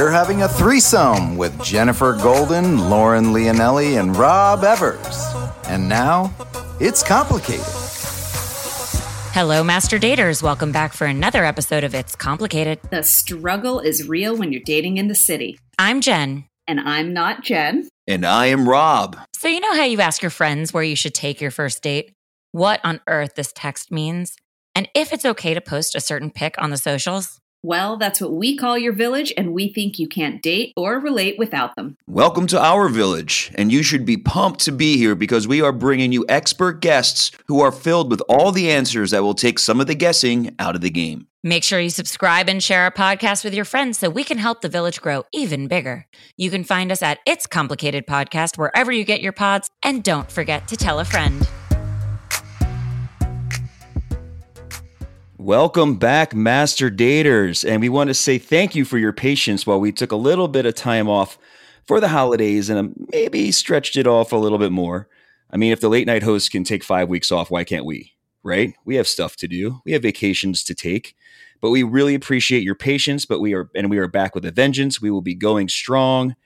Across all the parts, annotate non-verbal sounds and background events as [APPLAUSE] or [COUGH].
you're having a threesome with Jennifer Golden, Lauren Leonelli, and Rob Evers. And now, it's complicated. Hello, Master Daters. Welcome back for another episode of It's Complicated. The struggle is real when you're dating in the city. I'm Jen. And I'm not Jen. And I am Rob. So, you know how you ask your friends where you should take your first date? What on earth this text means? And if it's okay to post a certain pic on the socials? Well, that's what we call your village, and we think you can't date or relate without them. Welcome to our village, and you should be pumped to be here because we are bringing you expert guests who are filled with all the answers that will take some of the guessing out of the game. Make sure you subscribe and share our podcast with your friends so we can help the village grow even bigger. You can find us at It's Complicated Podcast wherever you get your pods, and don't forget to tell a friend. Welcome back, Master Daters. And we want to say thank you for your patience while we took a little bit of time off for the holidays and um, maybe stretched it off a little bit more. I mean, if the late night host can take five weeks off, why can't we? Right? We have stuff to do, we have vacations to take. But we really appreciate your patience. But we are, and we are back with a vengeance. We will be going strong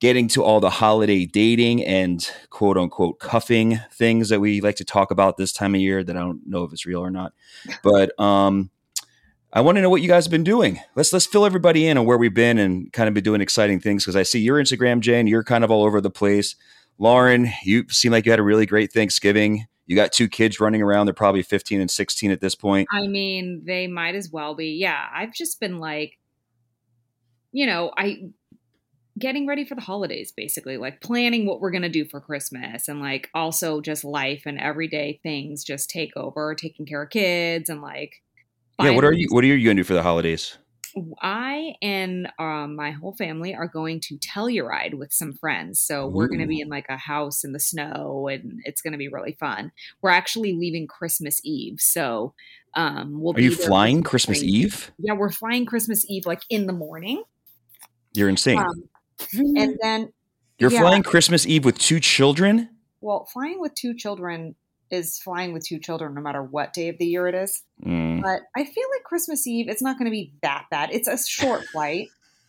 getting to all the holiday dating and quote unquote cuffing things that we like to talk about this time of year that I don't know if it's real or not. [LAUGHS] But um, I want to know what you guys have been doing. Let's let's fill everybody in on where we've been and kind of been doing exciting things because I see your Instagram, Jen. You're kind of all over the place. Lauren, you seem like you had a really great Thanksgiving. You got two kids running around. They're probably 15 and 16 at this point. I mean, they might as well be. Yeah, I've just been like, you know, I getting ready for the holidays basically like planning what we're going to do for christmas and like also just life and everyday things just take over taking care of kids and like yeah what are you what are you going to do for the holidays? I and um, my whole family are going to telluride with some friends so we're going to be in like a house in the snow and it's going to be really fun. We're actually leaving christmas eve so um we'll are you flying christmas eve? Yeah we're flying christmas eve like in the morning. You're insane. Um, and [LAUGHS] then you're yeah. flying Christmas Eve with two children. Well, flying with two children is flying with two children no matter what day of the year it is. Mm. But I feel like Christmas Eve, it's not going to be that bad. It's a short flight.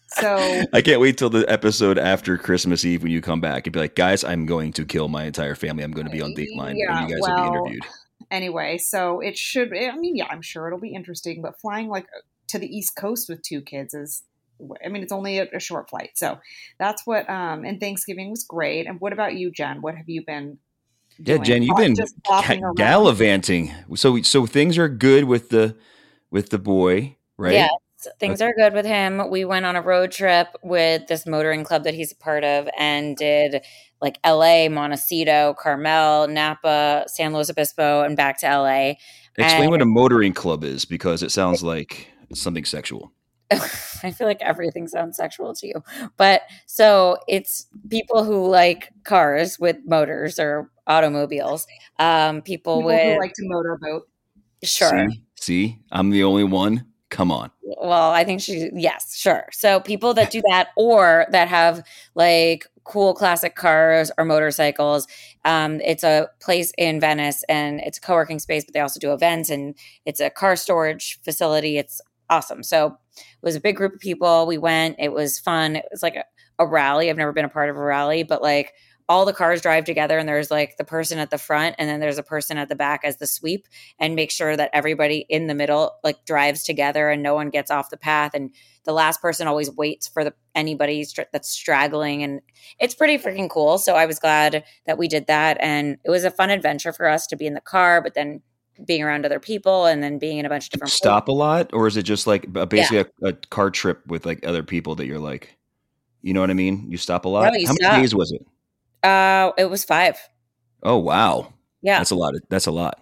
So [LAUGHS] I can't wait till the episode after Christmas Eve when you come back and be like, guys, I'm going to kill my entire family. I'm going to be on Dateline yeah, and you guys well, will be interviewed. Anyway, so it should, I mean, yeah, I'm sure it'll be interesting, but flying like to the East Coast with two kids is I mean, it's only a, a short flight. So that's what, um, and Thanksgiving was great. And what about you, Jen? What have you been doing? Yeah, Jen, you've been ca- gallivanting. So, so things are good with the, with the boy, right? Yes, things are good with him. We went on a road trip with this motoring club that he's a part of and did like LA, Montecito, Carmel, Napa, San Luis Obispo, and back to LA. Explain and- what a motoring club is because it sounds like something sexual. [LAUGHS] I feel like everything sounds sexual to you. But so it's people who like cars with motors or automobiles. Um, people, people with who like to motorboat. Sure. See? See, I'm the only one. Come on. Well, I think she, yes, sure. So people that do that [LAUGHS] or that have like cool classic cars or motorcycles. Um, it's a place in Venice and it's a co working space, but they also do events and it's a car storage facility. It's awesome. So it was a big group of people. We went. It was fun. It was like a, a rally. I've never been a part of a rally, but like all the cars drive together and there's like the person at the front and then there's a person at the back as the sweep and make sure that everybody in the middle like drives together and no one gets off the path and the last person always waits for the anybody that's straggling and it's pretty freaking cool so i was glad that we did that and it was a fun adventure for us to be in the car but then being around other people and then being in a bunch of different stop places. a lot? Or is it just like basically yeah. a, a, car trip with like other people that you're like you know what i mean? You stop a lot? No, how stop. many days was it? Uh it was five. Oh wow. Yeah. That's a lot of, that's a lot.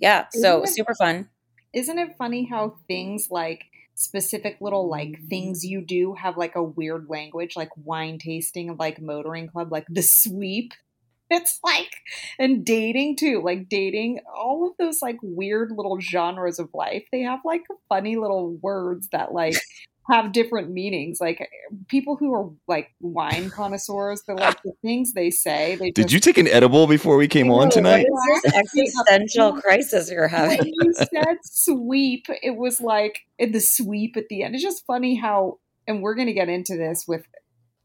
Yeah so it, super fun. isn't it funny how things like specific little like things you do have like a weird language like wine tasting like motoring club like the sweep [LAUGHS] it's like and dating too like dating all of those like weird little genres of life. They have like funny little words that like [LAUGHS] have different meanings. Like people who are like wine connoisseurs they're like the things they say they did you take an edible before we came on tonight? existential crisis you're having. When you said sweep it was like in the sweep at the end. It's just funny how and we're going to get into this with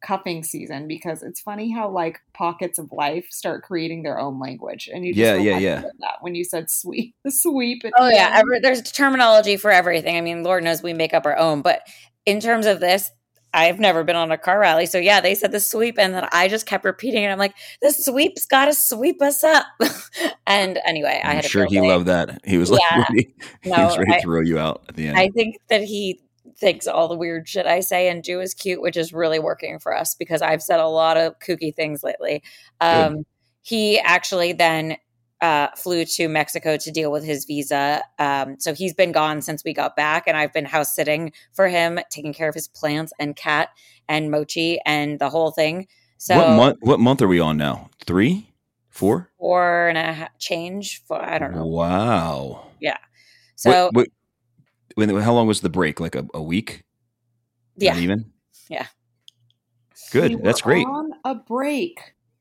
cuffing season because it's funny how like pockets of life start creating their own language and you just Yeah, yeah, yeah. that when you said sweep the [LAUGHS] sweep at Oh the yeah, every, there's terminology for everything. I mean, Lord knows we make up our own, but in terms of this, I've never been on a car rally. So yeah, they said the sweep and then I just kept repeating it. I'm like, the sweep's got to sweep us up. [LAUGHS] and anyway, I I'm had sure field he day. loved that. He was like, Yeah. [LAUGHS] ready, he No, was ready I- to throw you out at the end. I think that he thinks all the weird shit I say and do is cute, which is really working for us because I've said a lot of kooky things lately. Um, he actually then uh, flew to Mexico to deal with his visa. Um, so he's been gone since we got back, and I've been house sitting for him, taking care of his plants and cat and Mochi and the whole thing. So what month? What month are we on now? Three, four? four and a half change. For, I don't know. Wow. Yeah. So what, what, when, how long was the break? Like a, a week? yeah, Not even. Yeah. Good. We That's were great. On a break.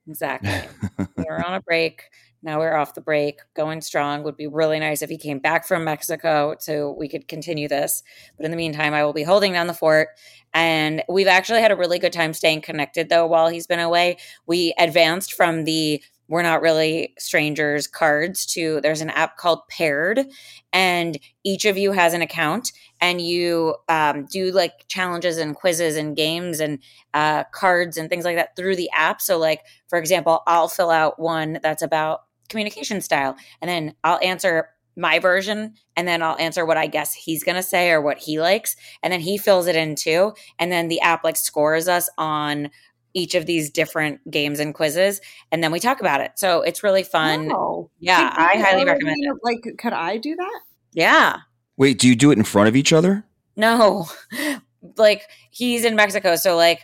exactly. [LAUGHS] we were on a break. Now we're off the break, going strong. Would be really nice if he came back from Mexico so we could continue this. But in the meantime, I will be holding down the fort. And we've actually had a really good time staying connected though while he's been away. We advanced from the we're not really strangers cards to there's an app called Paired, and each of you has an account, and you um, do like challenges and quizzes and games and uh, cards and things like that through the app. So, like for example, I'll fill out one that's about communication style, and then I'll answer my version, and then I'll answer what I guess he's gonna say or what he likes, and then he fills it in too, and then the app like scores us on each of these different games and quizzes and then we talk about it so it's really fun Oh. yeah Did i highly already recommend it Like, could I do that? yeah Wait, do you do it in front of each other? no [LAUGHS] like he's in mexico so like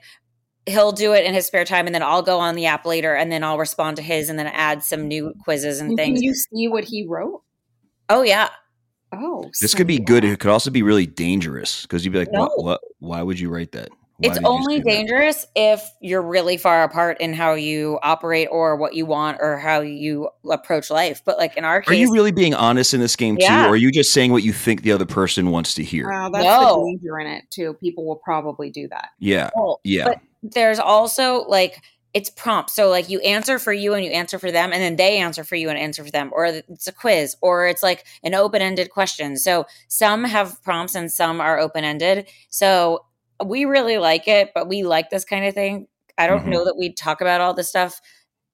he'll do it in his spare time and then i'll go on the app later and then i'll respond to his and then add some new quizzes and And things you see what he wrote? oh yeah Oh, This so could be yeah. good. It could also be really dangerous because you'd be like, No. what, what? Why would you write that? Why it's only say that?" dangerous if you're really far apart in how you operate or what you want or how you approach life but like in our case, Are you really being honest in this game too, or are you just saying what you think the other person wants to hear? Wow, that's No. the danger in it too. People will probably do that. yeah, Oh, yeah. But there's also like it's prompt. So like you answer for you and you answer for them, and then they answer for you and answer for them, or it's a quiz, or it's like an open-ended question. So some have prompts and some are open-ended. So we really like it, but we like this kind of thing. I don't Mhm. know that we'd talk about all this stuff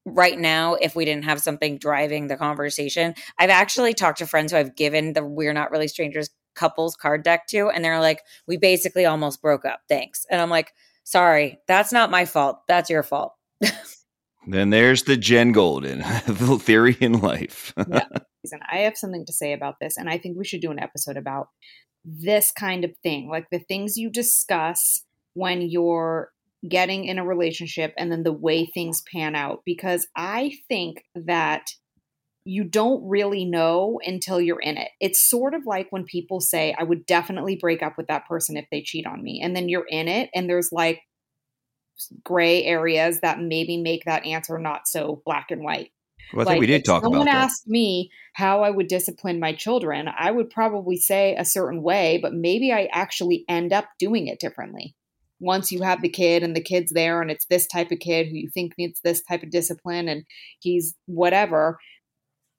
right now if we didn't have something driving the conversation. I've actually talked to friends who I've given the We're Not Really Strangers couples card deck to, and they're like, we basically almost broke up. Thanks. And I'm like, sorry, that's not my fault. That's your fault. [LAUGHS] Then there's the Jen Golden, the [LAUGHS] theory in life. Reason. I have something to say about this, and I think we should do an episode about this kind of thing, like the things you discuss when you're getting in a relationship and then the way things pan out. Because I think that you don't really know until you're in it. It's sort of like when people say, I would definitely break up with that person if they cheat on me. And then you're in it, and there's like gray areas that maybe make that answer not so black and white. Well, I think we did if talk about someone asked me how I would discipline my children, I would probably say a certain way, but maybe I actually end up doing it differently. Once you have the kid and the kid's there and it's this type of kid who you think needs this type of discipline and he's whatever,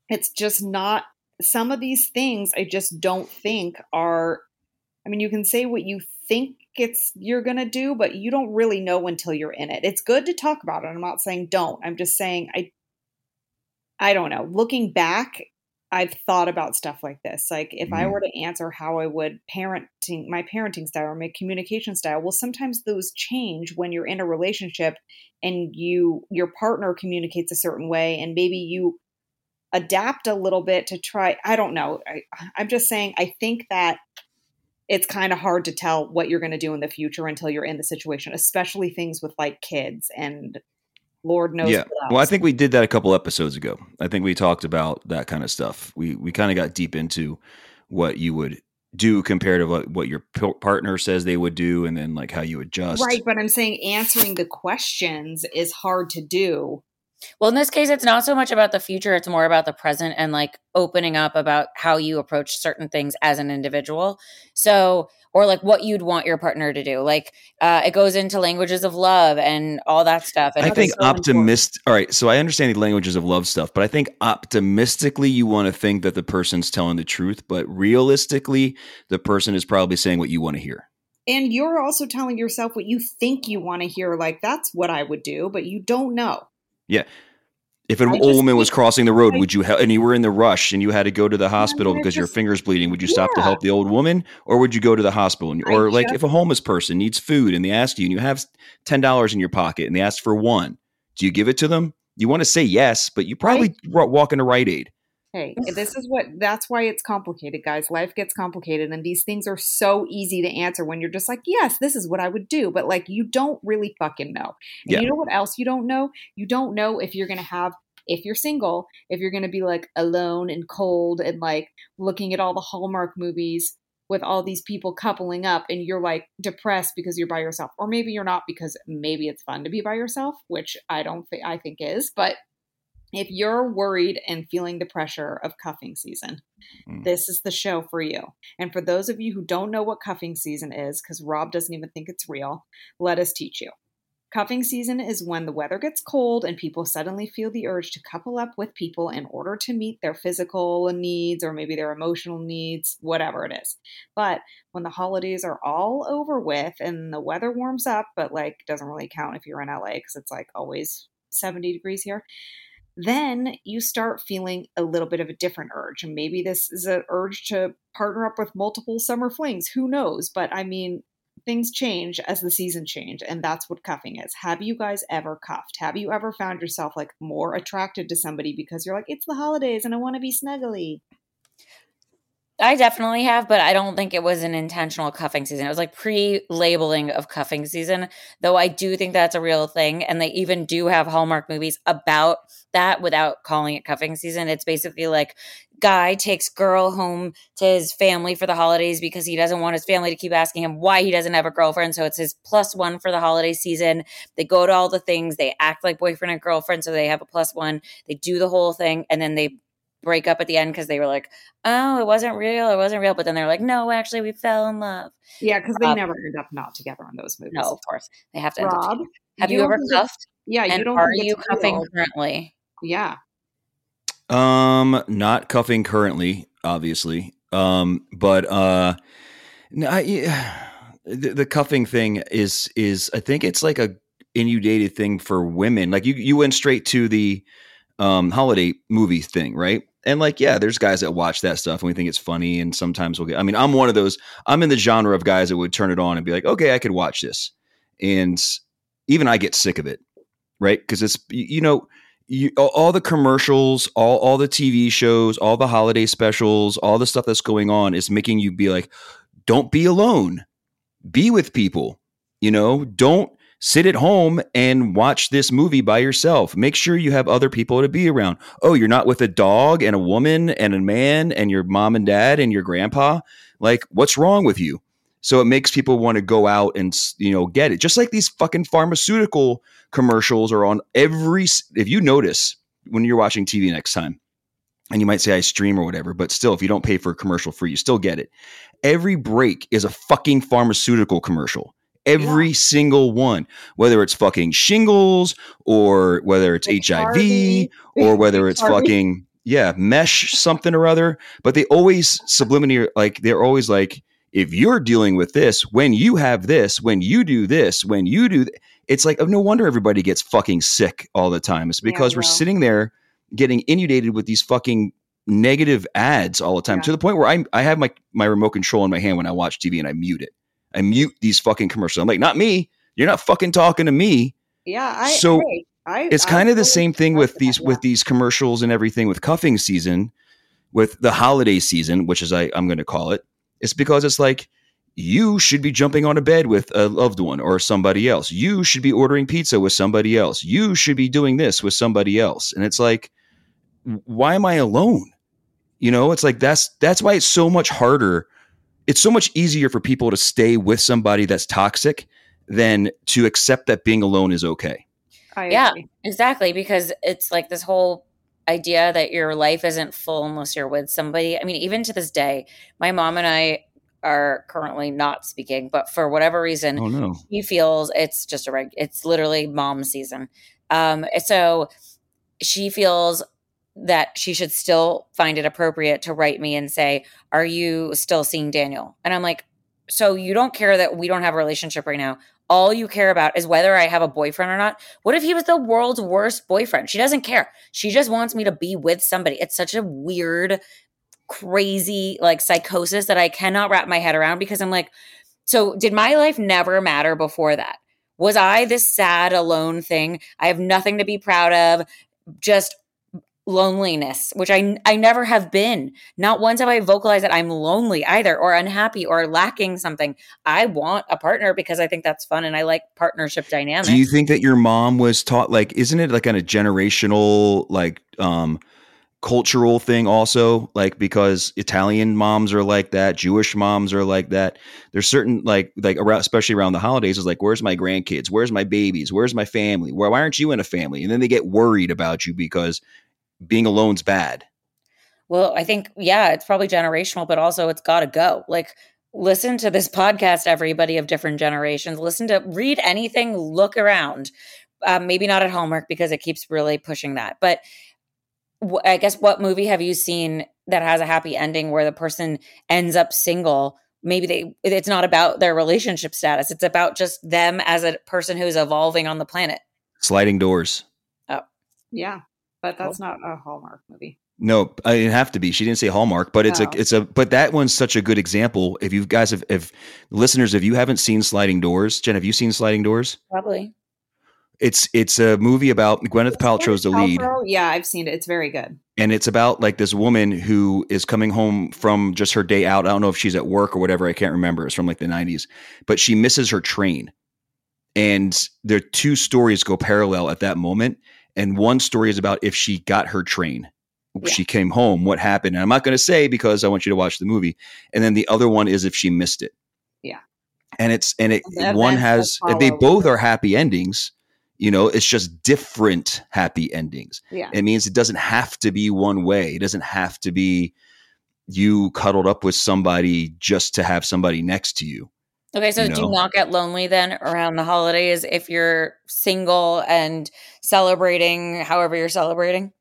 it's just not some of these things I just don't think are I mean you can say what you think it's you're going to do but you don't really know until you're in it. It's good to talk about it. I'm not saying don't. I'm just saying I I don't know. Looking back, I've thought about stuff like this. Like if I Mhm. were to answer how I would parenting my parenting style or my communication style, well sometimes those change when you're in a relationship and you your partner communicates a certain way and maybe you adapt a little bit to try I don't know. I I'm just saying I think that it's kind of hard to tell what you're going to do in the future until you're in the situation, especially things with like kids and Lord knows yeah. what Well, I think we did that a couple episodes ago. I think we talked about that kind of stuff. We we kind of got deep into what you would do compared to what, what your p- partner says they would do, and then like how you adjust. Right, but I'm saying answering the questions is hard to do. Well, in this case, it's not so much about the future, it's more about the present and like opening up about how you approach certain things as an individual. So, or like what you'd want your partner to do. Like uh, it goes into languages of love and all that stuff. And I think so optimist. All right, so I understand the languages of love stuff, but I think optimistically, you want to think that the person's telling the truth, but realistically, the person is probably saying what you want to hear. And you're also telling yourself what you think you want to hear. Like, that's what I would do, but you don't know. If an I old woman was crossing the road, would you help? And you were in the rush, and you had to go to the hospital I because your just- fingers bleeding. Would you stop to help the old woman, or would you go to the hospital? And, I or like, just- if a homeless person needs food and they ask you, and you have ten dollars in your pocket, and they ask for one, do you give it to them? You want to say yes, but you probably wa- walk into Rite Aid. Hey, [LAUGHS] this is what that's why it's complicated, guys. Life gets complicated, and these things are so easy to answer when you're just like, yes, this is what I would do. But like, you don't really fucking know. And Yeah. you know what else you don't know? You don't know if you're going to have, if you're single, if you're going to be like alone and cold and like looking at all the Hallmark movies with all these people coupling up and you're like depressed because you're by yourself. Or maybe you're not because maybe it's fun to be by yourself, which I don't think I think is, but if you're worried and feeling the pressure of cuffing season, Mm. this is the show for you. And for those of you who don't know what cuffing season is, because Rob doesn't even think it's real, let us teach you. Cuffing season is when the weather gets cold and people suddenly feel the urge to couple up with people in order to meet their physical needs or maybe their emotional needs, whatever it is. But when the holidays are all over with and the weather warms up, but like doesn't really count if you're in LA because it's like always 70 degrees here then you start feeling a little bit of a different urge. And maybe this is an urge to partner up with multiple summer flings. Who knows? But I mean, things change as the season change. And that's what cuffing is. Have you guys ever cuffed? Have you ever found yourself like more attracted to somebody because you're like, it's the holidays and I want to be snuggly? I definitely have, but I don't think it was an intentional cuffing season. It was like pre-labeling of cuffing season, though I do think that's a real thing. And they even do have Hallmark movies about that without calling it cuffing season. It's basically like guy takes girl home to his family for the holidays because he doesn't want his family to keep asking him why he doesn't have a girlfriend. So it's his plus one for the holiday season. They go to all the things, they act like boyfriend and girlfriend, so they have a plus one. They do the whole thing, and then they break up at the end because they were like, oh, it wasn't real, it wasn't real. But then they're like, no, actually, we fell in love. Yeah, because they Uh, never end up not together in those movies. No, of course. They have to end up Rob. Have you, don't ever think cuffed? Yeah, you don't. Are you cuffing real. currently? Yeah. Um, not cuffing currently, obviously. Um, but uh, no, I, yeah, [SIGHS] the, the cuffing thing is is I think it's like a inundated thing for women. Like you you went straight to the um holiday movie thing, right? And like, yeah, there's guys that watch that stuff and we think it's funny, and sometimes we'll get. I mean, I'm one of those. I'm in the genre of guys that would turn it on and be like, okay, I could watch this, and even I get sick of it, right? Because it's you know you, all the commercials, all all the TV shows, all the holiday specials, all the stuff that's going on is making you be like, don't be alone, be with people. You know, don't sit at home and watch this movie by yourself. Make sure you have other people to be around. Oh, you're not with a dog and a woman and a man and your mom and dad and your grandpa. Like, what's wrong with you? So it makes people want to go out and you know get it. Just like these fucking pharmaceutical commercials are on every. If you notice when you're watching TV next time, and you might say I stream or whatever, but still, if you don't pay for a commercial free, you still get it. Every break is a fucking pharmaceutical commercial. Every single one, whether it's fucking shingles or whether it's HIV Harvey. [LAUGHS] or whether it's fucking yeah mesh something or other. But they always subliminary like they're always like if you're dealing with this, when you have this, when you do this, when you do, th- it's like oh, no wonder everybody gets fucking sick all the time. It's Yeah, because we're well. sitting there getting inundated with these fucking negative ads all the time Yeah. to the point where I I have my my remote control in my hand when I watch TV and I mute it. I mute these fucking commercials. I'm like, not me. You're not fucking talking to me. Yeah. I, So, hey, I, It's I kind of the same thing with these that, with these commercials and everything with cuffing season, with the holiday season, which is I I'm going to call it. It's because it's like you should be jumping on a bed with a loved one or somebody else. You should be ordering pizza with somebody else. You should be doing this with somebody else. And it's like, why am I alone? You know, it's like that's that's why it's so much harder. It's so much easier for people to stay with somebody that's toxic than to accept that being alone is okay. I Yeah. agree. Exactly, because it's like this whole idea that your life isn't full unless you're with somebody. I mean, even to this day, my mom and I are currently not speaking, but for whatever reason, Oh no. she feels it's just a reg. It's literally mom season. Um, so she feels that she should still find it appropriate to write me and say, "Are you still seeing Daniel?" And I'm like, "So you don't care that we don't have a relationship right now? All you care about is whether I have a boyfriend or not. What if he was the world's worst boyfriend? She doesn't care. She just wants me to be with somebody. It's such a weird, crazy like psychosis that I cannot wrap my head around because I'm like, so did my life never matter before that? Was I this sad, alone thing? I have nothing to be proud of, just loneliness, which I I never have been. Not once have I vocalized that I'm lonely either, or unhappy, or lacking something. I want a partner because I think that's fun and I like partnership dynamics. Do you think that your mom was taught like isn't it like on a generational like um cultural thing also like because Italian moms are like that, Jewish moms are like that. There's certain like like around especially around the holidays is like where's my grandkids? Where's my babies? Where's my family? Why aren't you in a family? And then they get worried about you because being alone's bad. Well, I think, yeah, it's probably generational, but also it's got to go. Like, listen to this [LAUGHS] podcast, everybody of different generations. Listen to, read anything, look around. Um, maybe not at Hallmark because it keeps really pushing that. But w- I guess what movie have you seen that has a happy ending where the person ends up single? Maybe they, it's not about their relationship status, it's about just them as a person who's evolving on the planet. Sliding doors. Oh, yeah, but that's not a Hallmark movie. No, uh, I didn't have to be. She didn't say Hallmark, but it's Oh. a it's a but that one's such a good example. If you guys have if listeners, if you haven't seen Sliding Doors, Jen, have you seen Sliding Doors? Probably. It's it's a movie about Gwyneth Paltrow's the lead. Yeah, I've seen it. It's very good. and it's about like this woman who is coming home from just her day out. I don't know if she's at work or whatever. I can't remember. It's from like the 90s, but she misses her train. And their two stories go parallel at that moment. And one story is about if she got her train. Yeah. She came home, what happened? And I'm not going to say because I want you to watch the movie. And then the other one is if she missed it. Yeah. And it's, and it, The one has, they both are happy endings. You know, it's just different happy endings. Yeah. It means it doesn't have to be one way. It doesn't have to be you cuddled up with somebody just to have somebody next to you. Okay, so you do not get lonely then around the holidays if you're single and celebrating however you're celebrating?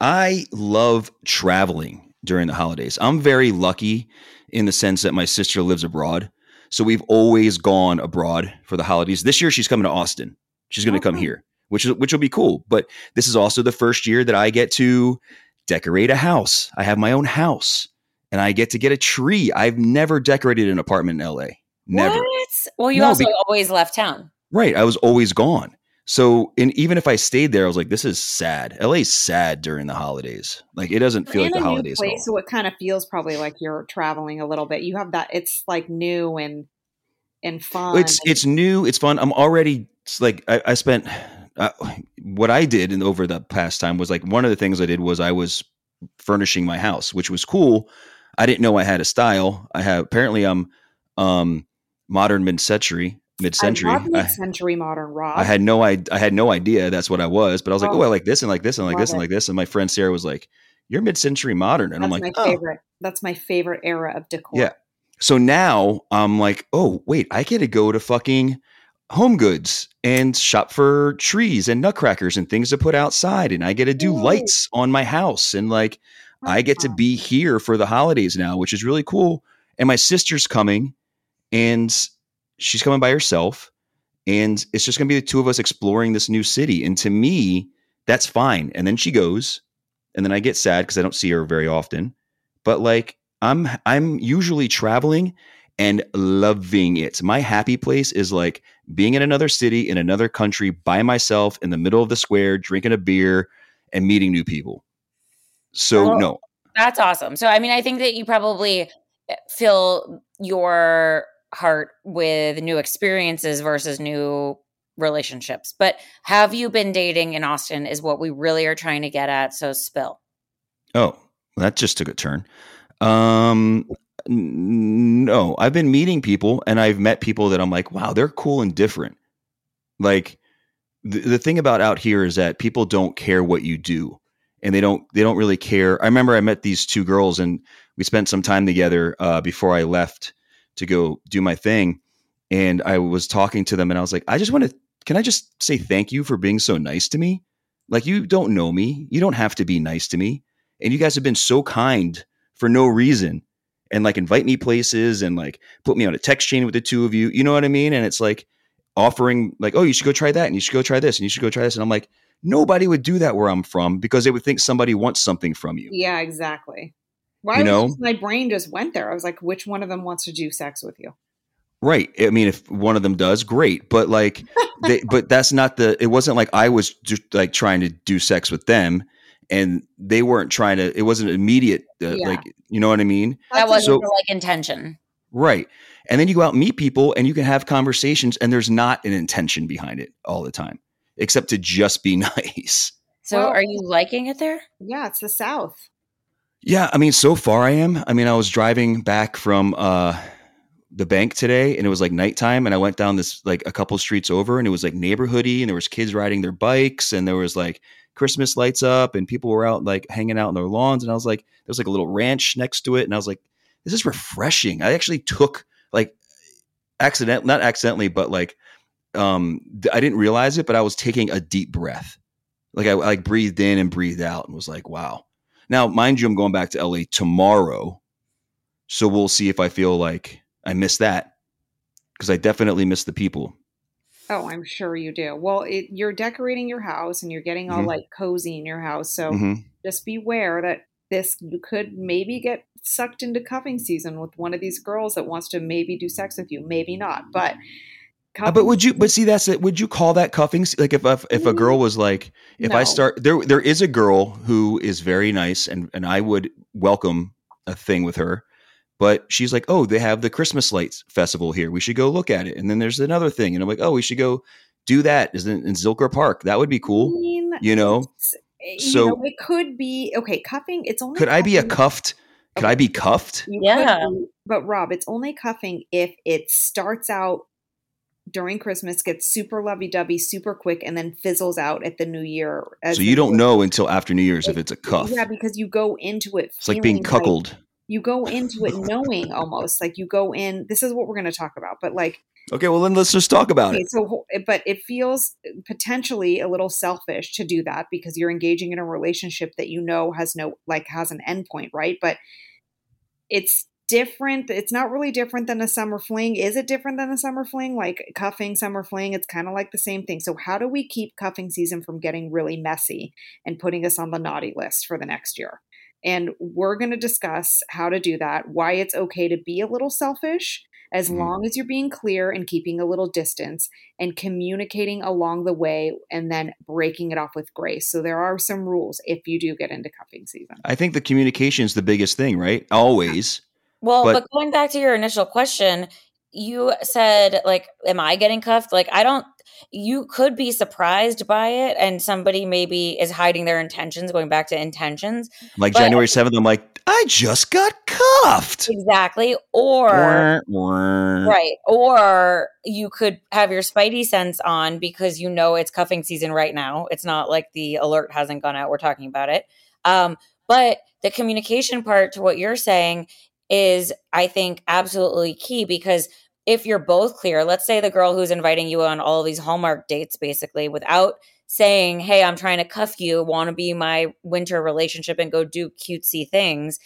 I love traveling during the holidays. I'm very lucky in the sense that my sister lives abroad. So we've always gone abroad for the holidays. This year she's coming to Austin. She's going to come here, which is which will be cool. But this is also the first year that I get to decorate a house. I have my own house and I get to get a tree. I've never decorated an apartment in LA. Never. What? Well, you No, also be- always left town. Right. I was always gone. So, and even if I stayed there, I was like, this is sad. LA's sad during the holidays. Like, it doesn't feel like the holidays. place, so it kind of feels probably like you're traveling a little bit. You have that. It's like new and and fun. It's and- it's new. It's fun. I'm already like I, I spent uh, what I did in over the past time was like one of the things I did was I was furnishing my house, which was cool. I didn't know I had a style. I have apparently I'm um modern mid century mid century. I mid-century modern rock. I had no I, I had no idea that's what I was, but I was like, Oh. oh, I like this and like this and like this and like this. And my friend Sarah was like, "You're mid-century modern," and That's I'm like, my "Oh." favorite. That's my favorite era of decor. Yeah. So now I'm like, oh wait, I get to go to fucking Home Goods and shop for trees and nutcrackers and things to put outside, and I get to do lights on my house, and like I get to be here for the holidays now, which is really cool. And my sister's coming, and she's coming by herself, and it's just gonna be the two of us exploring this new city. And to me, that's fine. And then she goes, and then I get sad because I don't see her very often. But like I'm I'm usually traveling and loving it. My happy place is like being in another city in another country by myself in the middle of the square, drinking a beer and meeting new people. So no, That's awesome. So, I mean, I think that you probably eh, fill your heart with new experiences versus new relationships. But have you been dating in Austin? Is what we really are trying to get at. So, spill. Oh, that just took a turn. Um, no, I've been meeting people and I've met people that I'm like, wow, they're cool and different. Like the, the thing about out here is that people don't care what you do and they don't, they don't really care. I remember I met these two girls and we spent some time together, uh, before I left to go do my thing. And I was talking to them and I was like, I just want to, can I just say thank you for being so nice to me? Like, you don't know me. You don't have to be nice to me. And you guys have been so kind for no reason and like invite me places and like put me on a text chain with the two of you. You know what I mean? And it's like offering, like, oh, you should go try that and you should go try this and you should go try this. And I'm like, nobody would do that where I'm from because they would think somebody wants something from you. Yeah, exactly. Why You know? my brain just went there? I was like, which one of them wants to do sex with you? Right. I mean, if one of them does, great. But like, [LAUGHS] they, but that's not the. It wasn't like I was just like trying to do sex with them, and they weren't trying to. It wasn't immediate. Uh, Yeah. Like, you know what I mean? That wasn't So- the, like intention. Right. And then you go out and meet people, and you can have conversations, and there's not an intention behind it all the time, except to just be [LAUGHS] nice. So Well- are you liking it there? yeah, it's the South. Yeah, I mean, so far I am. I mean, I was driving back from uh the bank today and it was like nighttime and I went down this like a couple streets over and it was like neighborhoody and there was kids riding their bikes and there was like Christmas lights up and people were out like hanging out in their lawns and I was like there was like a little ranch next to it and I was like this is refreshing. I actually took like accident not accidentally but like um I didn't realize it but I was taking a deep breath. Like I like breathed in and breathed out and was like wow. Now, mind you, I'm going back to LA tomorrow. So we'll see if I feel like I miss that because I definitely miss the people. Oh, I'm sure you do. Well, it, you're decorating your house and you're getting all Mhm. like cozy in your house. So Mhm. just beware that this you could maybe get sucked into cuffing season with one of these girls that wants to maybe do sex with you, maybe not. But Uh, but would you? But see, that's it. Would you call that cuffing? se- Like if if, if a girl was like, if I start there, there is a girl who is very nice, and and I would welcome a thing with her. But she's like, oh, they have the Christmas lights festival here. We should go look at it. And then there's another thing, and I'm like, oh, we should go do that. Is in, in Zilker Park? That would be I cool. mean, You know, it's- you So- know, it could be okay. Cuffing. It's only could I be a cuffed? Could I be cuffed? You Yeah. be, but Rob, it's only cuffing if it starts out during Christmas, gets super lovey dovey, super quick, and then fizzles out at the New Year. as So you don't know until after New Year's if it's a cuff. Yeah, because you go into it. It's like being cuckolded. you go [LAUGHS] into it knowing almost like you go in. This is what we're going to talk about, but like Okay, well then let's just talk about Okay, it. so, but it feels potentially a little selfish to do that because you're engaging in a relationship that you know has no, like, has an endpoint, right? But it's different. It's not really different than a summer fling. Is it different than a summer fling? Like cuffing, summer fling, it's kind of like the same thing. So, how do we keep cuffing season from getting really messy and putting us on the naughty list for the next year? And we're going to discuss how to do that, why it's okay to be a little selfish as Mhm. long as you're being clear and keeping a little distance and communicating along the way and then breaking it off with grace. So there are some rules if you do get into cuffing season. I think the communication is the biggest thing, right? Always. Well, But- but, going back to your initial question, you said like, "Am I getting cuffed?" Like, I don't. You could be surprised by it, and somebody maybe is hiding their intentions. Going back to intentions, Like But- January 7th, I'm like, I just got cuffed. exactly, or right, or you could have your spidey sense on because you know it's cuffing season right now. It's not like the alert hasn't gone out. We're talking about it. Um, but the communication part to what you're saying is, I think, absolutely key because if you're both clear, let's say the girl who's inviting you on all these Hallmark dates, basically, without saying, Hey, I'm trying to cuff you, want to be my winter relationship and go do cutesy things,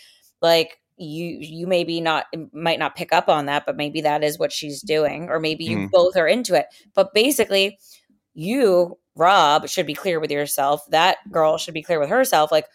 like you you maybe not might not pick up on that but maybe that is what she's doing or maybe you Mhm. both are into it but basically you rob should be clear with yourself that girl should be clear with herself like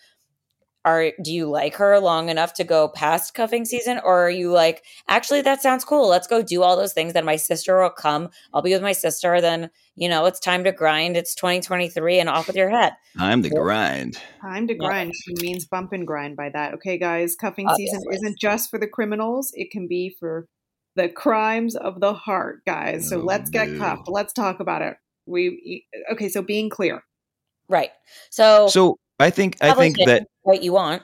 are do you like her long enough to go past cuffing season or are you like actually that sounds cool let's go do all those things then my sister will come i'll be with my sister then you know it's time to grind it's 2023 and off with your head I'm the grind. Time to Yeah. grind. She means bump and grind by that. Okay, guys, cuffing oh, season isn't just for the criminals, it can be for the crimes of the heart, guys. So Oh, let's get no. cuffed. Let's talk about it. We okay, so being clear. right so, So I think I think that what you want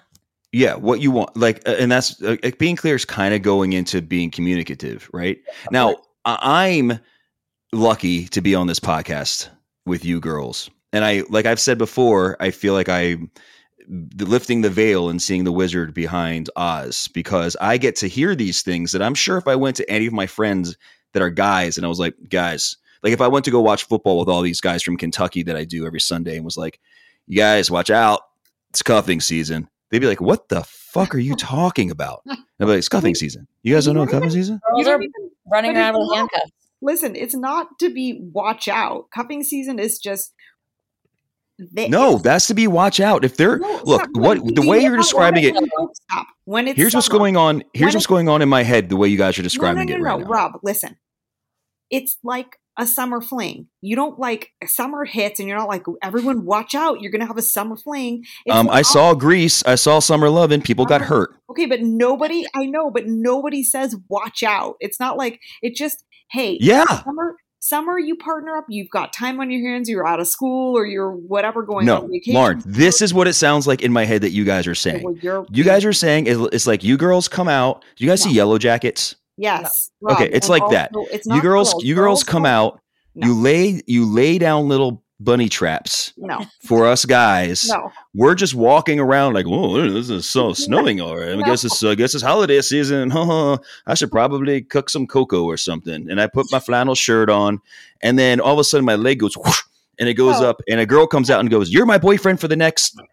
yeah, what you want, like, and that's uh, like, being clear is kind of going into being communicative, right? Now I'm lucky to be on this podcast with you girls, and I like I've said before, I feel like I lifting the veil and seeing the wizard behind Oz because I get to hear these things that I'm sure if I went to any of my friends that are guys and I was like, guys, like if I went to go watch football with all these guys from Kentucky that I do every Sunday and was like, you guys watch out, it's cuffing season. They'd be like, what the fuck are you [LAUGHS] talking about? And [LAUGHS] I'd be like, it's cuffing season. You guys don't know cuffing season? You are running around with handcuffs. listen, it's not to be watch out. Cuffing season is just they, No, that's to be watch out. If they're no, look, not what the way you're describing it, Stop. When it's here's what's going on. Here's When what's going on in my head. The way you guys are describing no, no, it no, right no. now. Rob, listen. It's like a summer fling. You don't like summer hits, and you're not like everyone. Watch out! You're gonna have a summer fling. It's Um, I saw Grease. I saw Summer Love, and People got hurt. Okay, but nobody. I know, but nobody says watch out. It's not like it just. Hey, Yeah. summer. Summer, you partner up. You've got time on your hands. You're out of school, or you're whatever going No, on vacation. Lauren, this is what it sounds like in my head that you guys are saying. Well, you're- guys are saying it's like you girls come out. Do you guys see Yellow Jackets? Yes. Okay, it's and like that. also, It's You not girls, you girls come don't- out. No. You lay you lay down little bunny traps No, for us guys. no. We're just walking around like, oh, this is so [LAUGHS] snowing all right. I guess it's I guess it's holiday season. I should probably cook some cocoa or something. And I put my flannel shirt on, and then all of a sudden my leg goes whoosh, and it goes No. up, and a girl comes out and goes, "You're my boyfriend for the next No,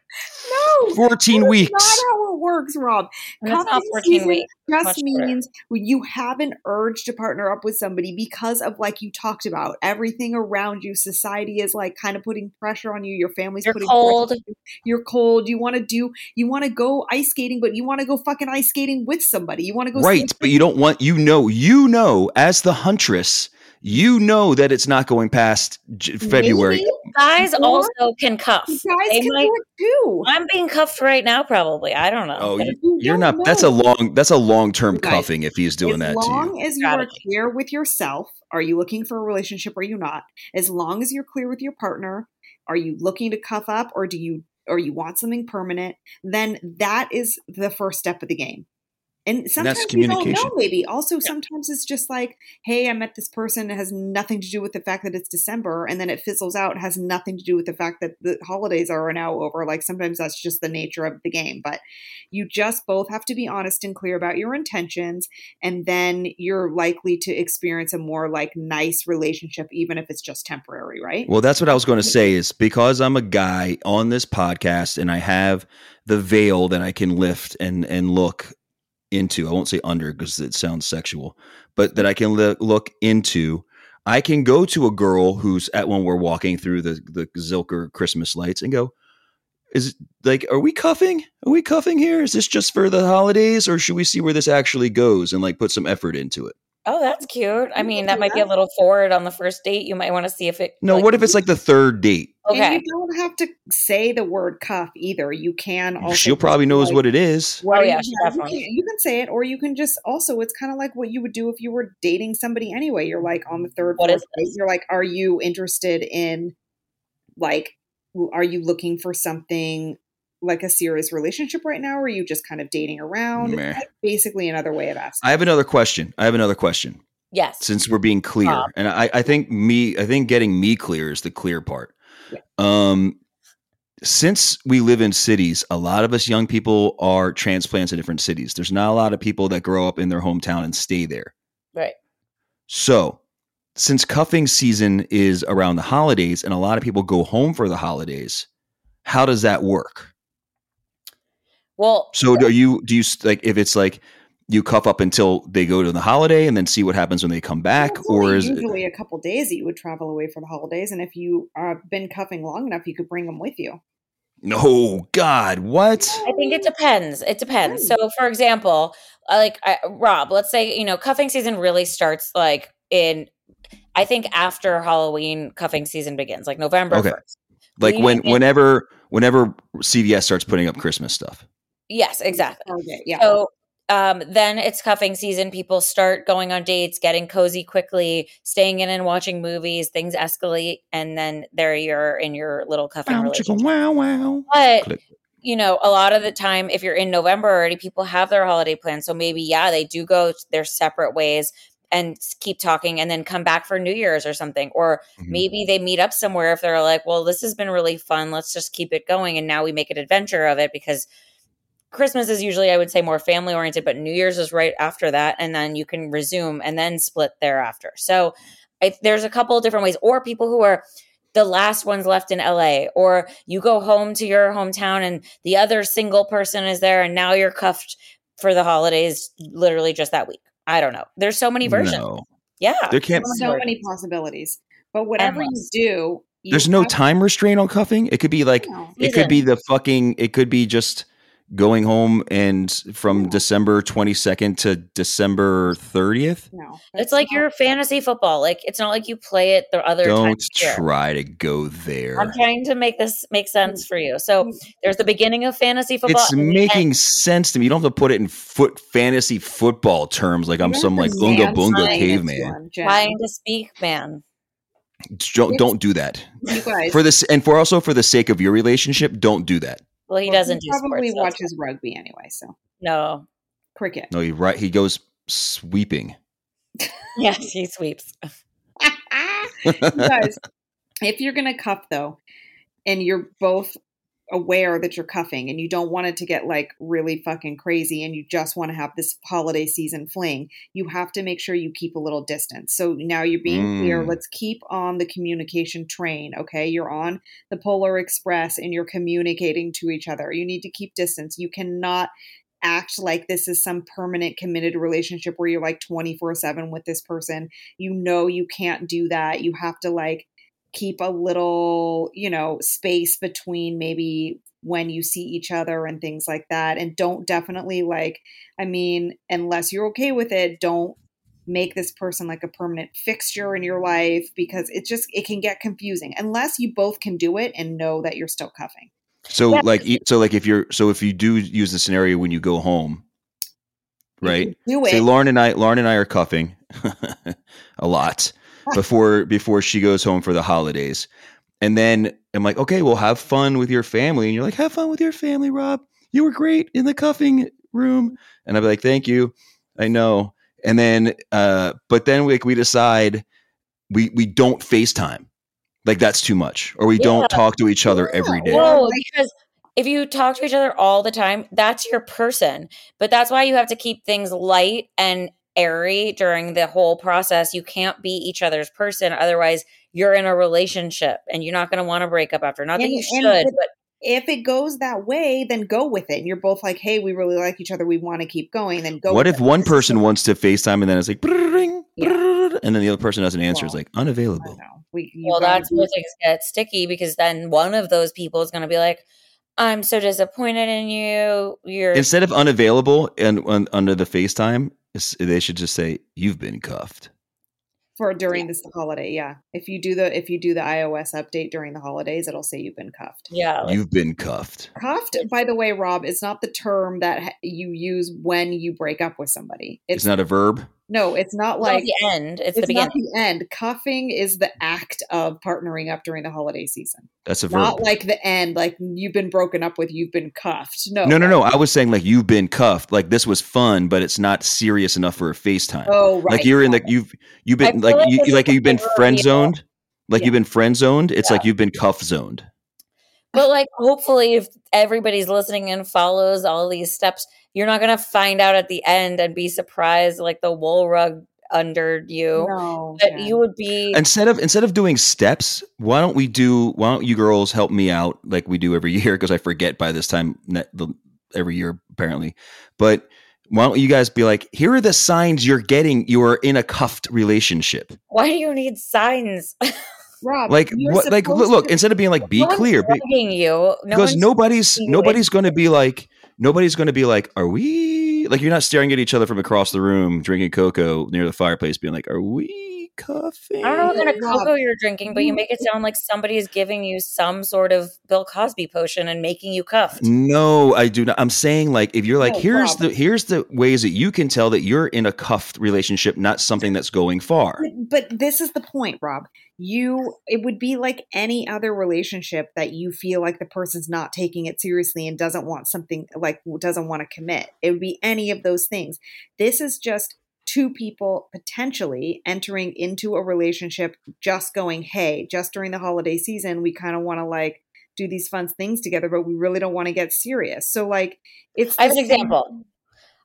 14 That's weeks." not how it works, Rob. And it's not 14 season weeks. Just much better. means when you have an urge to partner up with somebody because of like you talked about everything around you. Society is like kind of putting pressure on you. Your family's You're putting cold. pressure on you. You're cold. You want to do. You want to go ice skating, but you want to go fucking ice skating with somebody. You want to go. Right, but you don't want you know you know as the huntress, you know that it's not going past J- February. Maybe Guys Or- also can cuff. Guys They can might- do too. I'm being cuffed right now, probably. I don't know. Oh, you, if- You you're don't not. That's a long. That's a long term cuffing if he's doing as that to you. long as you are clear with yourself, are you looking for a relationship or are you not? As long as you're clear with your partner, are you looking to cuff up or do you or you want something permanent? Then that is the first step of the game. And sometimes you don't know, maybe. Also, sometimes it's just like, hey, I met this person. It has nothing to do with the fact that it's December. And then it fizzles out. It has nothing to do with the fact that the holidays are now over. Like sometimes that's just the nature of the game. But you just both have to be honest and clear about your intentions and then you're likely to experience a more like nice relationship even if it's just temporary right Well, that's what I was going to say. Is because I'm a guy on this podcast and I have the veil that I can lift and and look into. I won't say under because it sounds sexual, but that I can look into. I can go to a girl who's at when we're walking through the the Zilker Christmas lights and go, "Is like are we cuffing? Are we cuffing here? Is this just for the holidays, or should we see where this actually goes and like put some effort into it?" Oh, that's cute. I mean, that do might be a little forward on the first date. You might want to see if it. No, like- what if it's like the third date? and Okay. you don't have to say the word cuff either you can also She'll probably knows like, what it is. what Oh, yeah, you, she you, can, you can say it or you can just also it's kind of like what you would do if you were dating somebody anyway you're like on the third What fourth date, this? you're like are you interested in like are you looking for something like a serious relationship right now or are you just kind of dating around Meh. Basically another way of asking I have another question. I have another question. yes. Since we're being clear, Rob. and I, I think me, I think getting me clear is the clear part. Yeah. Um, since we live in cities, a lot of us young people are transplants in different cities. There's not a lot of people that grow up in their hometown and stay there. Right. So, since cuffing season is around the holidays, and a lot of people go home for the holidays, how does that work? Well, So do you do you like if it's like you cuff up until they go to the holiday and then see what happens when they come back, Well, or is it, usually a couple days that you would travel away for the holidays, and if you uh, been cuffing long enough, you could bring them with you. no God what? I think it depends. It depends. So, for example, uh, like I, Rob, let's say you know cuffing season really starts like in. I think after Halloween, cuffing season begins, like November Okay. first. Like when whenever whenever CVS starts putting up Christmas stuff. Yes, exactly. Target, yeah. So um, then it's cuffing season. People start going on dates, getting cozy quickly, staying in and watching movies. Things escalate, and then there you're in your little cuffing Wow, relationship. wow, wow. But Click. you know, a lot of the time, if you're in November already, people have their holiday plans. So maybe, yeah, they do go their separate ways. and keep talking and then come back for New Year's or something. Or Mhm. maybe they meet up somewhere if they're like, well, this has been really fun. Let's just keep it going. And now we make an adventure of it because Christmas is usually, I would say, more family oriented, but New Year's is right after that. And then you can resume and then split thereafter. So I, there's a couple of different ways. Or people who are the last ones left in LA, or you go home to your hometown and the other single person is there and now you're cuffed for the holidays literally just that week. I don't know. There's so many versions. No. Yeah. There can't so many possibilities. But whatever Endless. you do, you there's no time restraint on cuffing. It could be like No. it could be the fucking it could be just going home and from December 22nd to December 30th. No, It's like not- your fantasy football. Like it's not like you play it the other Don't times of year. try to go there. I'm trying to make this make sense for you. So mm. there's the beginning of fantasy football. It's making end. sense to me. You don't have to put it in foot fantasy football terms like I'm some like to unga dance bunga caveman. trying to speak, man. Don't, don't do that. You guys, For this and for also for the sake of your relationship, don't do that. Well, he well, doesn't do probably sports. so it's watches rugby anyway. So. No. cricket. No, he right he goes sweeping. [LAUGHS] Yes, [LAUGHS] he sweeps. [LAUGHS] you guys, if you're gonna cuff though, and you're both aware that you're cuffing and you don't want it to get like really fucking crazy and you just want to have this holiday season fling, you have to make sure you keep a little distance. So now you're being clear. Mm. Let's keep on the communication train. Okay. You're on the Polar Express and you're communicating to each other. You need to keep distance. You cannot act like this is some permanent committed relationship where you're like 24 7 with this person. You know, you can't do that. You have to like keep a little, you know, space between maybe when you see each other and things like that. And don't definitely like, I mean, unless you're okay with it, don't make this person like a permanent fixture in your life because it just it can get confusing unless you both can do it and know that you're still cuffing. So Yeah. like e- so like if you're so if you do use the scenario when you go home, right? can Do it. Say Lauren and I Lauren and I are cuffing [LAUGHS] a lot before before she goes home for the holidays. And then I'm like, okay, well have fun with your family. And you're like, have fun with your family, Rob. You were great in the cuffing room. And I'd be like, thank you. I know. And then uh but then like we decide we we don't FaceTime. Like that's too much. Or we Yeah. don't talk to each other every day. Well, No, because if you talk to each other all the time, that's your person. But that's why you have to keep things light and airy during the whole process. You can't be each other's person. Otherwise, you're in a relationship and you're not going to want to break up after. Not that you should, with- but if it goes that way, then go with it. And you're both like, hey, we really like each other. We want to keep going. Then go. what with if it. one person the- wants to FaceTime and then it's like, "Brrrring, Yeah. and then the other person doesn't answer? It's like unavailable. We, well, that's be- where things get sticky because then one of those people is going to be like, I'm so disappointed in you. You're Instead of unavailable and un, under the FaceTime, it's- they should just say you've been cuffed. for during this holiday. Yeah, if you do the if you do the iOS update during the holidays, it'll say you've been cuffed. yeah, like, You've been cuffed. Cuffed, by the way, Rob, is not the term that you use when you break up with somebody. It's, not a verb. No, it's not it's not like the end. It's, it's the not the end. Cuffing is the act of partnering up during the holiday season, That's a verb. not like the end. Like you've been broken up with, you've been cuffed. No, no, no, no. I was saying like you've been cuffed. Like this was fun, but it's not serious enough for a FaceTime. Oh, right. Like you're in the you've you've been like like you like you've been friend zoned. Like Yeah. you've been friend zoned. It's Yeah. like you've been cuff zoned. But like, hopefully, if everybody's listening and follows all these steps, you're not gonna find out at the end and be surprised like the wool rug under you. no, But yeah. you would be instead of instead of doing steps why don't we do why don't you girls help me out like we do every [LAUGHS] year because i forget by this time ne- the, every year apparently but why don't you guys be like here are the signs you're getting you are in a cuffed relationship why do you need signs? [LAUGHS] Rob, like what like look, to- instead of being like be No clear be, you. No because nobody's nobody's going to be like nobody's going to be like are we like you're not staring at each other from across the room drinking cocoa near the fireplace being like are we cuffing I don't know what kind of cocoa you're drinking, but you you- make it sound like somebody is giving you some sort of Bill Cosby potion and making you cuffed. No, I do not. I'm saying like if you're like No, here's Rob. the here's the ways that you can tell that you're in a cuffed relationship, not something that's going far. But, but this is the point, Rob. You it would be like any other relationship that you feel like the person's not taking it seriously and doesn't want something like doesn't want to commit. It would be any of those things. This is just two people potentially entering into a relationship just going, hey, just during the holiday season, we kind of want to like do these fun things together, but we really don't want to get serious. So like it's I have an example.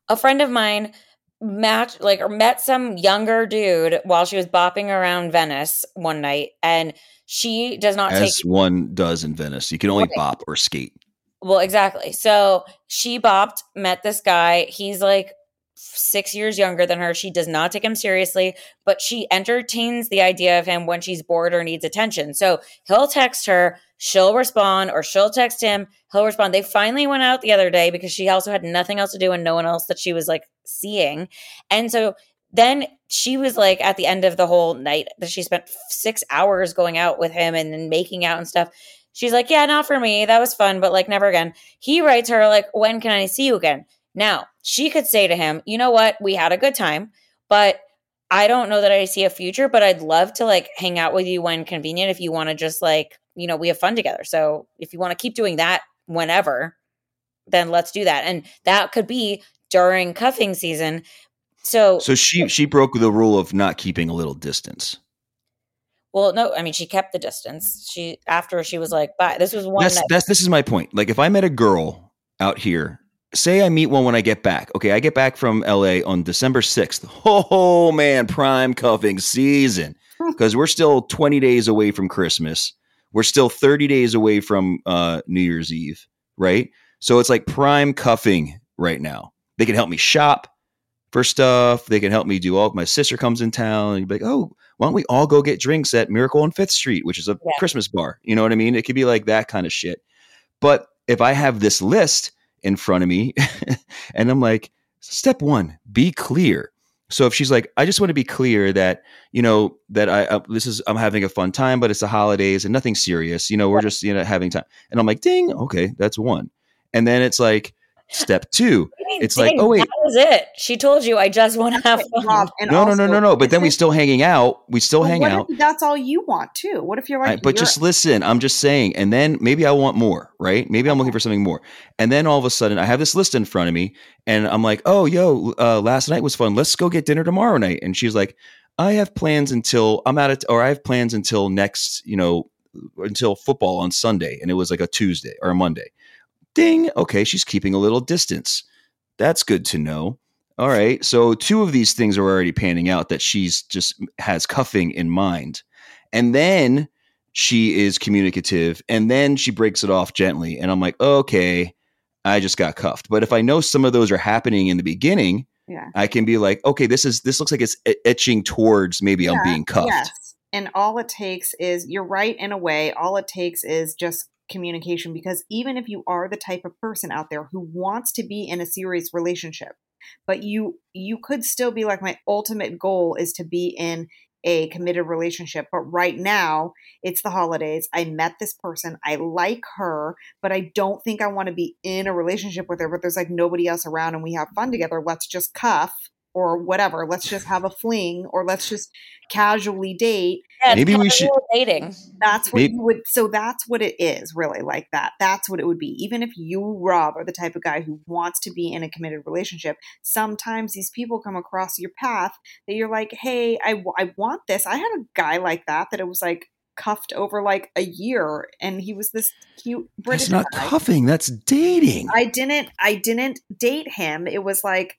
A friend of mine match like or met some younger dude while she was bopping around Venice one night and she does not As take one does in Venice. You can only Right. bop or skate. well exactly so she bopped met this guy he's like six years younger than her she does not take him seriously but she entertains the idea of him when she's bored or needs attention so he'll text her she'll respond or she'll text him he'll respond they finally went out the other day because she also had nothing else to do and no one else that she was like seeing and so then she was like at the end of the whole night that she spent six hours going out with him and making out and stuff She's like, yeah, not for me. That was fun, but like never again. He writes her like, when can I see you again? Now, she could say to him, you know what? We had a good time, but I don't know that I see a future, but I'd love to like hang out with you when convenient if you want to just like, you know, we have fun together. So if you want to keep doing that whenever, then let's do that. And that could be during cuffing season. So, So she she broke the rule of not keeping a little distance. well, no, I mean, she kept the distance. She, after she was like, bye. This was one That's night. that's this is my point. Like if I met a girl out here, say I meet one when I get back. Okay, I get back from LA on December 6th. Oh man, prime cuffing season. Because we're still 20 days away from Christmas. We're still 30 days away from uh, New Year's Eve, right? So it's like prime cuffing right now. They can help me shop for stuff. They can help me do all. My sister comes in town and you'd be like, oh, why don't we all go get drinks at Miracle on Fifth Street, which is a Yeah. Christmas bar? You know what I mean? It could be like that kind of shit. But if I have this list in front of me [LAUGHS] and I'm like, step one, be clear. So if she's like, I just want to be clear that, you know, that I, uh, this is, I'm having a fun time, but it's the holidays and nothing serious, you know, we're just, you know, having time. And I'm like, ding, okay, that's one. And then it's like, step two, it's like, oh, wait. that was it. She told you, I just want to have fun. Rob, and no, no, no, no, no. But then we this- still hanging out. We still Well, hang what out. if that's all you want too? What if you're I- like, but you're- just listen, I'm just saying. And then maybe I want more, right? Maybe I'm looking for something more. And then all of a sudden, I have this list in front of me, and I'm like, oh, yo, uh, last night was fun. Let's go get dinner tomorrow night. And she's like, I have plans until I'm out of, or I have plans until next, you know, until football on Sunday. And it was like a Tuesday or a Monday. Ding. Okay, she's keeping a little distance. That's good to know. All right. So two of these things are already panning out that she's just has cuffing in mind. And then she is communicative and then she breaks it off gently. And I'm like, okay, I just got cuffed. But if I know some of those are happening in the beginning, yeah. I can be like, okay, this is this looks like it's etching towards maybe I'm being cuffed. Yes. And all it takes is you're right in a way, all it takes is just communication because even if you are the type of person out there who wants to be in a serious relationship, but you you could still be like my ultimate goal is to be in a committed relationship, but right now it's the holidays. I met this person, I like her, but I don't think I want to be in a relationship with her, but there's like nobody else around and we have fun together. Let's just cuff or whatever. Let's just have a fling or let's just casually date. Yeah, Maybe we should- dating. That's what Maybe- you would. So that's what it is, really, like that. That's what it would be. Even if you, Rob, are the type of guy who wants to be in a committed relationship, sometimes these people come across your path that you're like, hey, I, I want this. I had a guy like that that it was like cuffed over like a year, and he was this cute British That's not guy. cuffing, that's dating. I didn't I didn't date him. It was like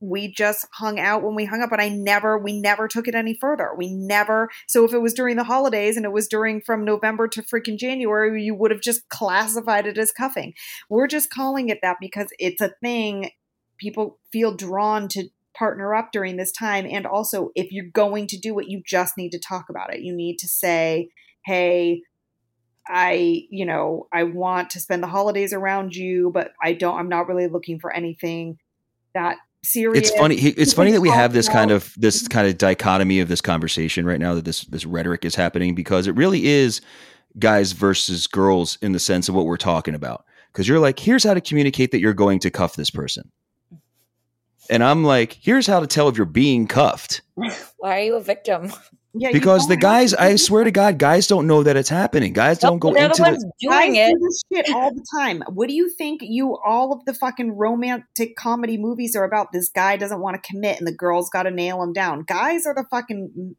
we just hung out when we hung up but I never we never took it any further. We never so if it was during the holidays and it was during from November to freaking January, you would have just classified it as cuffing. We're just calling it that because it's a thing people feel drawn to partner up during this time and also if you're going to do it, you just need to talk about it. You need to say, "Hey, I, you know, I want to spend the holidays around you, but I don't, I'm not really looking for anything that serious. It's funny. It's funny that we have this kind of this kind of dichotomy of this conversation right now. That this this rhetoric is happening because it really is guys versus girls in the sense of what we're talking about. Because you're like, here's how to communicate that you're going to cuff this person, and I'm like, here's how to tell if you're being cuffed. [LAUGHS] Why are you a victim? Yeah, because the guys, I swear to God, guys don't know that it's happening. Guys don't go They're the into ones the. doing Guys it. do this shit all the time. What do you think? You all of the fucking romantic comedy movies are about. This guy doesn't want to commit, and the girl's got to nail him down. Guys are the fucking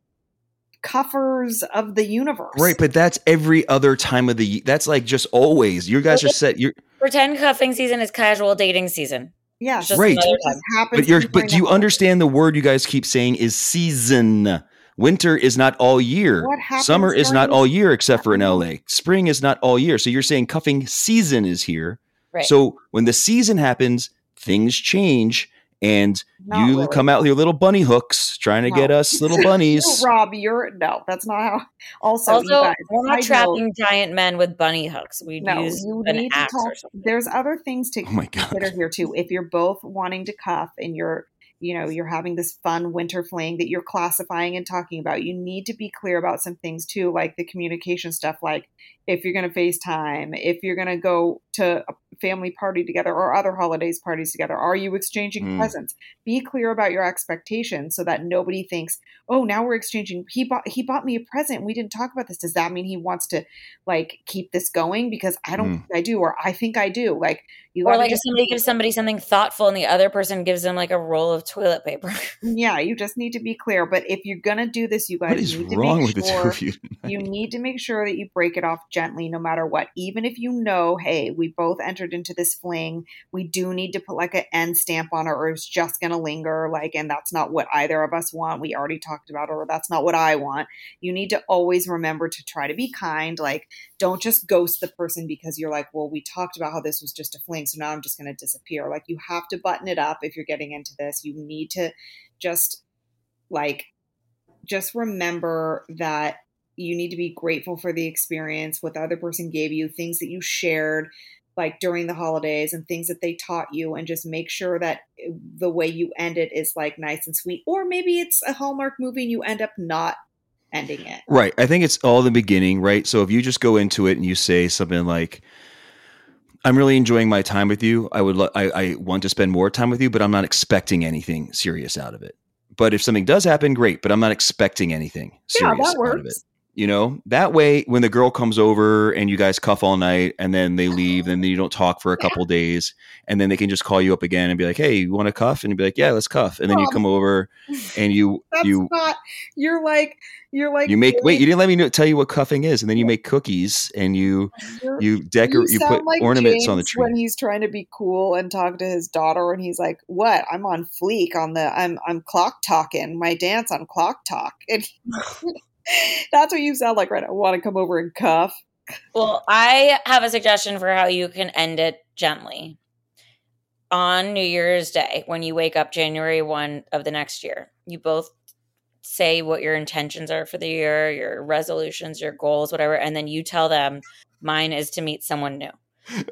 cuffers of the universe. Right, but that's every other time of the. ye- That's like just always. You guys are set. You're Pretend cuffing season is casual dating season. yeah, just Right. just but you're but do you understand the word you guys keep saying is season winter is not all year What happens summer is not all year except for in la spring is not all year so you're saying cuffing season is here Right. so when the season happens things change and Not you really. come out with your little bunny hooks trying to No. get us little [LAUGHS] bunnies No, Rob, you're no. That's not how. Also, also, guys, we're not side note, trapping giant men with bunny hooks. We No, use you an need to talk. There's other things to oh my god consider here too. If you're both wanting to cuff and you're, you know, you're having this fun winter fling that you're classifying and talking about, you need to be clear about some things too, like the communication stuff, like if you're going to FaceTime, if you're going to go to a family party together or other holidays parties together, are you exchanging Mm. presents? Be clear about your expectations so that nobody thinks, "Oh, now we're exchanging. He bought he bought me a present. and We didn't talk about this. Does that mean he wants to like keep this going? Because I don't Mm. think I do, or I think I do. Like you Or gotta like if just somebody gives somebody something thoughtful and the other person gives them like a roll of toilet paper. [LAUGHS] Yeah, you just need to be clear. But if you're gonna do this, you guys what is need to wrong make with the two of you you need to make sure that you break it off gently no matter what. Even if you know, hey, we both entered into this fling, we do need to put like an end stamp on it, or it's just gonna linger, like, and that's not what either of us want. We already talked about, it, or that's not what I want. You need to always remember to try to be kind. Like, don't just ghost the person because you're like, well, we talked about how this was just a fling, so now I'm just gonna disappear. Like, you have to button it up if you're getting into this. You need to just like just remember that you need to be grateful for the experience what the other person gave you things that you shared like during the holidays and things that they taught you and just make sure that the way you end it is like nice and sweet or maybe it's a hallmark movie and you end up not ending it Right. I think it's all the beginning, right? So if you just go into it and you say something like, "I'm really enjoying my time with you. I would, lo- I, I want to spend more time with you, but I'm not expecting anything serious out of it. But if something does happen, great. But I'm not expecting anything yeah serious that out of it. You know, that way, when the girl comes over and you guys cuff all night, and then they leave, and then you don't talk for a couple days, and then they can just call you up again and be like, "Hey, you want to cuff?" And you'd be like, "Yeah, let's cuff." And then you oh. come over [LAUGHS] and you that's you not you're like you're like you make wait. You didn't let me know, tell you what cuffing is, and then you make cookies and you you're- you decorate you, sound put like ornaments on the tree. when he's trying to be cool and talk to his daughter, and he's like, "What? I'm on fleek on the I'm I'm clock talking my dance on clock talk." And [LAUGHS] that's what you sound like right now. Want to come over and cuff? Well, I have a suggestion for how you can end it gently. On New Year's Day, when you wake up January 1 of the next year, you both say what your intentions are for the year, your resolutions, your goals, whatever, and then you tell them, mine is to meet someone new.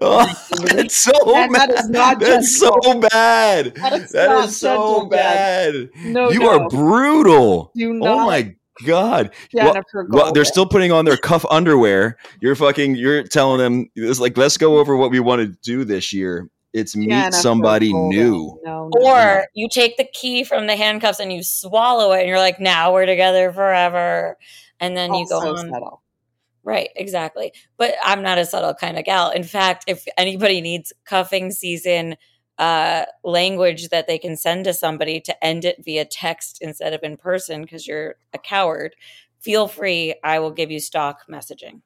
Oh, that's so And that is bad. not That's so bad. That is That not is so gentle, bad. No, you no. are brutal. Do Oh not, my god. Well, Jenifer. well, they're still putting on their cuff underwear. You're fucking. You're telling them it's like let's go over what we want to do this year. It's meet Jenifer somebody Golden. new. No, no, Or you take the key from the handcuffs and you swallow it, and you're like, now we're together forever. And then you go on. subtle. Right, exactly. But I'm not a subtle kind of gal. In fact, if anybody needs cuffing season uh, language that they can send to somebody to end it via text instead of in person because you're a coward, feel free. I will give you stock messaging.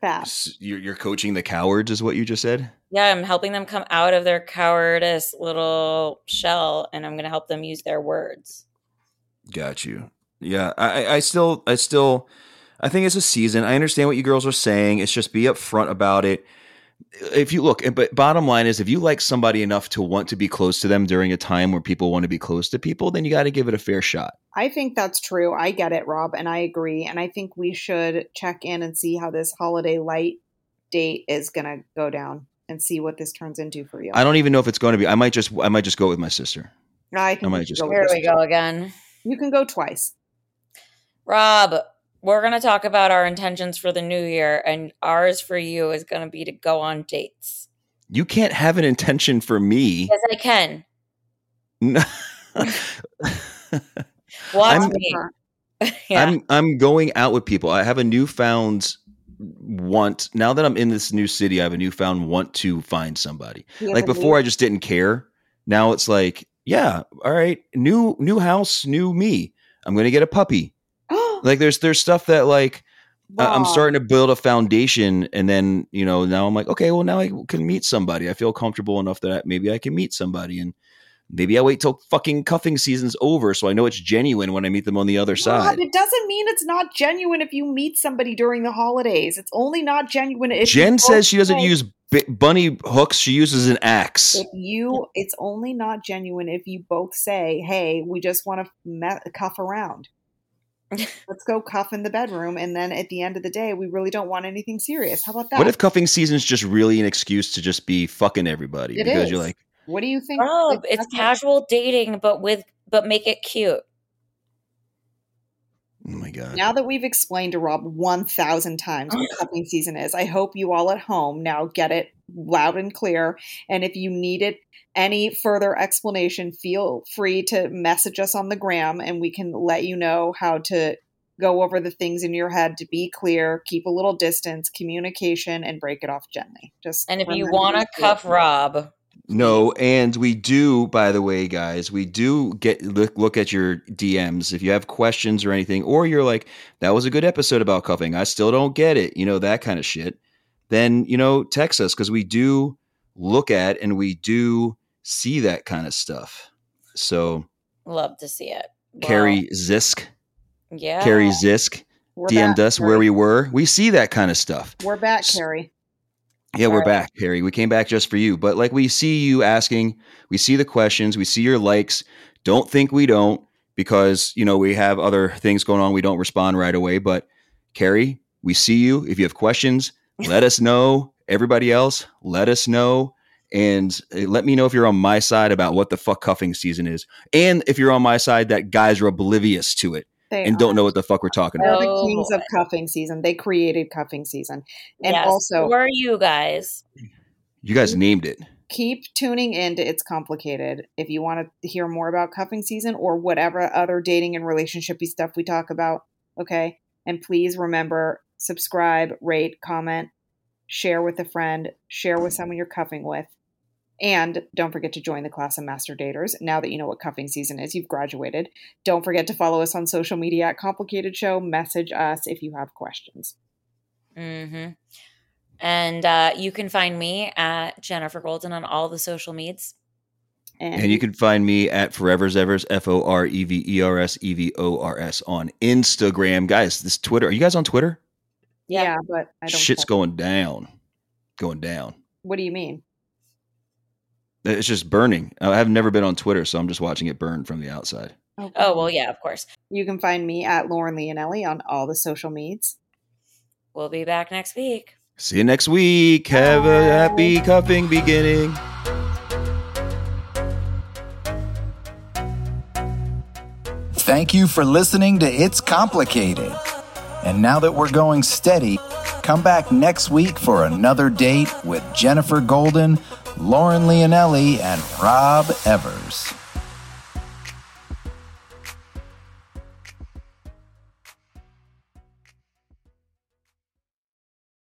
Fast. You're, you're coaching the cowards, is what you just said. Yeah, I'm helping them come out of their cowardice little shell and I'm going to help them use their words. Got you. Yeah, I, I- I still, I still, I think it's a season. I understand what you girls are saying. It's just be upfront about it. If you look, but bottom line is, if you like somebody enough to want to be close to them during a time where people want to be close to people, then you got to give it a fair shot. I think that's true. I get it, Rob, and I agree. And I think we should check in and see how this holiday light date is going to go down and see what this turns into for you. I don't even know if it's going to be. I might just, I might just go with my sister. I think I might just go go with Here we go again. You can go twice. Rob, we're going to talk about our intentions for the new year, and ours for you is going to be to go on dates. You can't have an intention for me. Yes, I can. No. [LAUGHS] Watch I'm- me. [LAUGHS] yeah. I'm I'm going out with people. I have a newfound want now that I'm in this new city. I have a newfound want to find somebody. Like before, I just didn't care. Now it's like, yeah, all right, new new house, new me. I'm gonna get a puppy. Like there's there's stuff that like I- I'm starting to build a foundation, and then you know now I'm like, okay, well now I can meet somebody. I feel comfortable enough that I- maybe I can meet somebody, and maybe I wait till fucking cuffing season's over so I know it's genuine when I meet them on the other side. it doesn't mean it's not genuine if you meet somebody during the holidays. It's only not genuine if Jen says she doesn't use b- bunny hooks; she uses an axe. If you, it's only not genuine if you both say, "Hey, we just want to me- cuff around. [LAUGHS] Let's go cuff in the bedroom." And then at the end of the day, we really don't want anything serious. How about that? What if cuffing season's just really an excuse to just be fucking everybody It because you're like, What do you think? Rob, like, it's that's what- casual dating, but with but make it cute. Oh my god, Now that we've explained to Rob 1,000 times what [LAUGHS] cuffing season is, I hope you all at home now get it loud and clear. And if you need it any further explanation, feel free to message us on the gram and we can let you know how to go over the things in your head to be clear, keep a little distance, communication, and break it off gently. Just And if you want to cuff rules. Rob, No, and we do, by the way, guys, we do get look, look at your DMs if you have questions or anything, or you're like, that was a good episode about cuffing. I still don't get it, you know, that kind of shit. Then, you know, text us because we do look at and we do see that kind of stuff. So, love to see it. Well, Carrie Zisk, yeah, Carrie Zisk We're DM'd back, us where we were. We see that kind of stuff. We're back, Carrie. Yeah, we're back, Harry. We came back just for you. But like we see you asking, we see the questions, we see your likes. Don't think we don't because, you know, we have other things going on. We don't respond right away. But Carrie, we see you. If you have questions, [LAUGHS] let us know. Everybody else, let us know. And uh, let me know if you're on my side about what the fuck cuffing season is. And if you're on my side that guys are oblivious to it They and are. don't know what the fuck we're talking about. They're the Oh, kings of oh. cuffing season. They created cuffing season. And yes, also, who are you guys? You guys named it. keep tuning in to It's Complicated if you want to hear more about cuffing season or whatever other dating and relationshipy stuff we talk about. Okay. And please remember subscribe, rate, comment, share with a friend, share with someone you're cuffing with. And don't forget to join the class of master daters. Now that you know what cuffing season is, you've graduated. Don't forget to follow us on social media at Complicated Show. Message us if you have questions. hmm And uh, you can find me at Jenifer Golden on all the social medias. And you can find me at Forever's Evers, F O R E V E R S E V O R S on Instagram. Guys, this Twitter. Are you guys on Twitter? yeah, but I don't. Shit's follow- going down. Going down. What do you mean? It's just burning. I've never been on Twitter, so I'm just watching it burn from the outside. Oh, oh well, yeah, of course. You can find me at Lauren Leonelli on all the social medias. We'll be back next week. See you next week. Have a happy cuffing beginning. Thank you for listening to It's Complicated. And now that we're going steady, come back next week for another date with Jenifer Golden, Lauren Leonelli, and Rob Evers.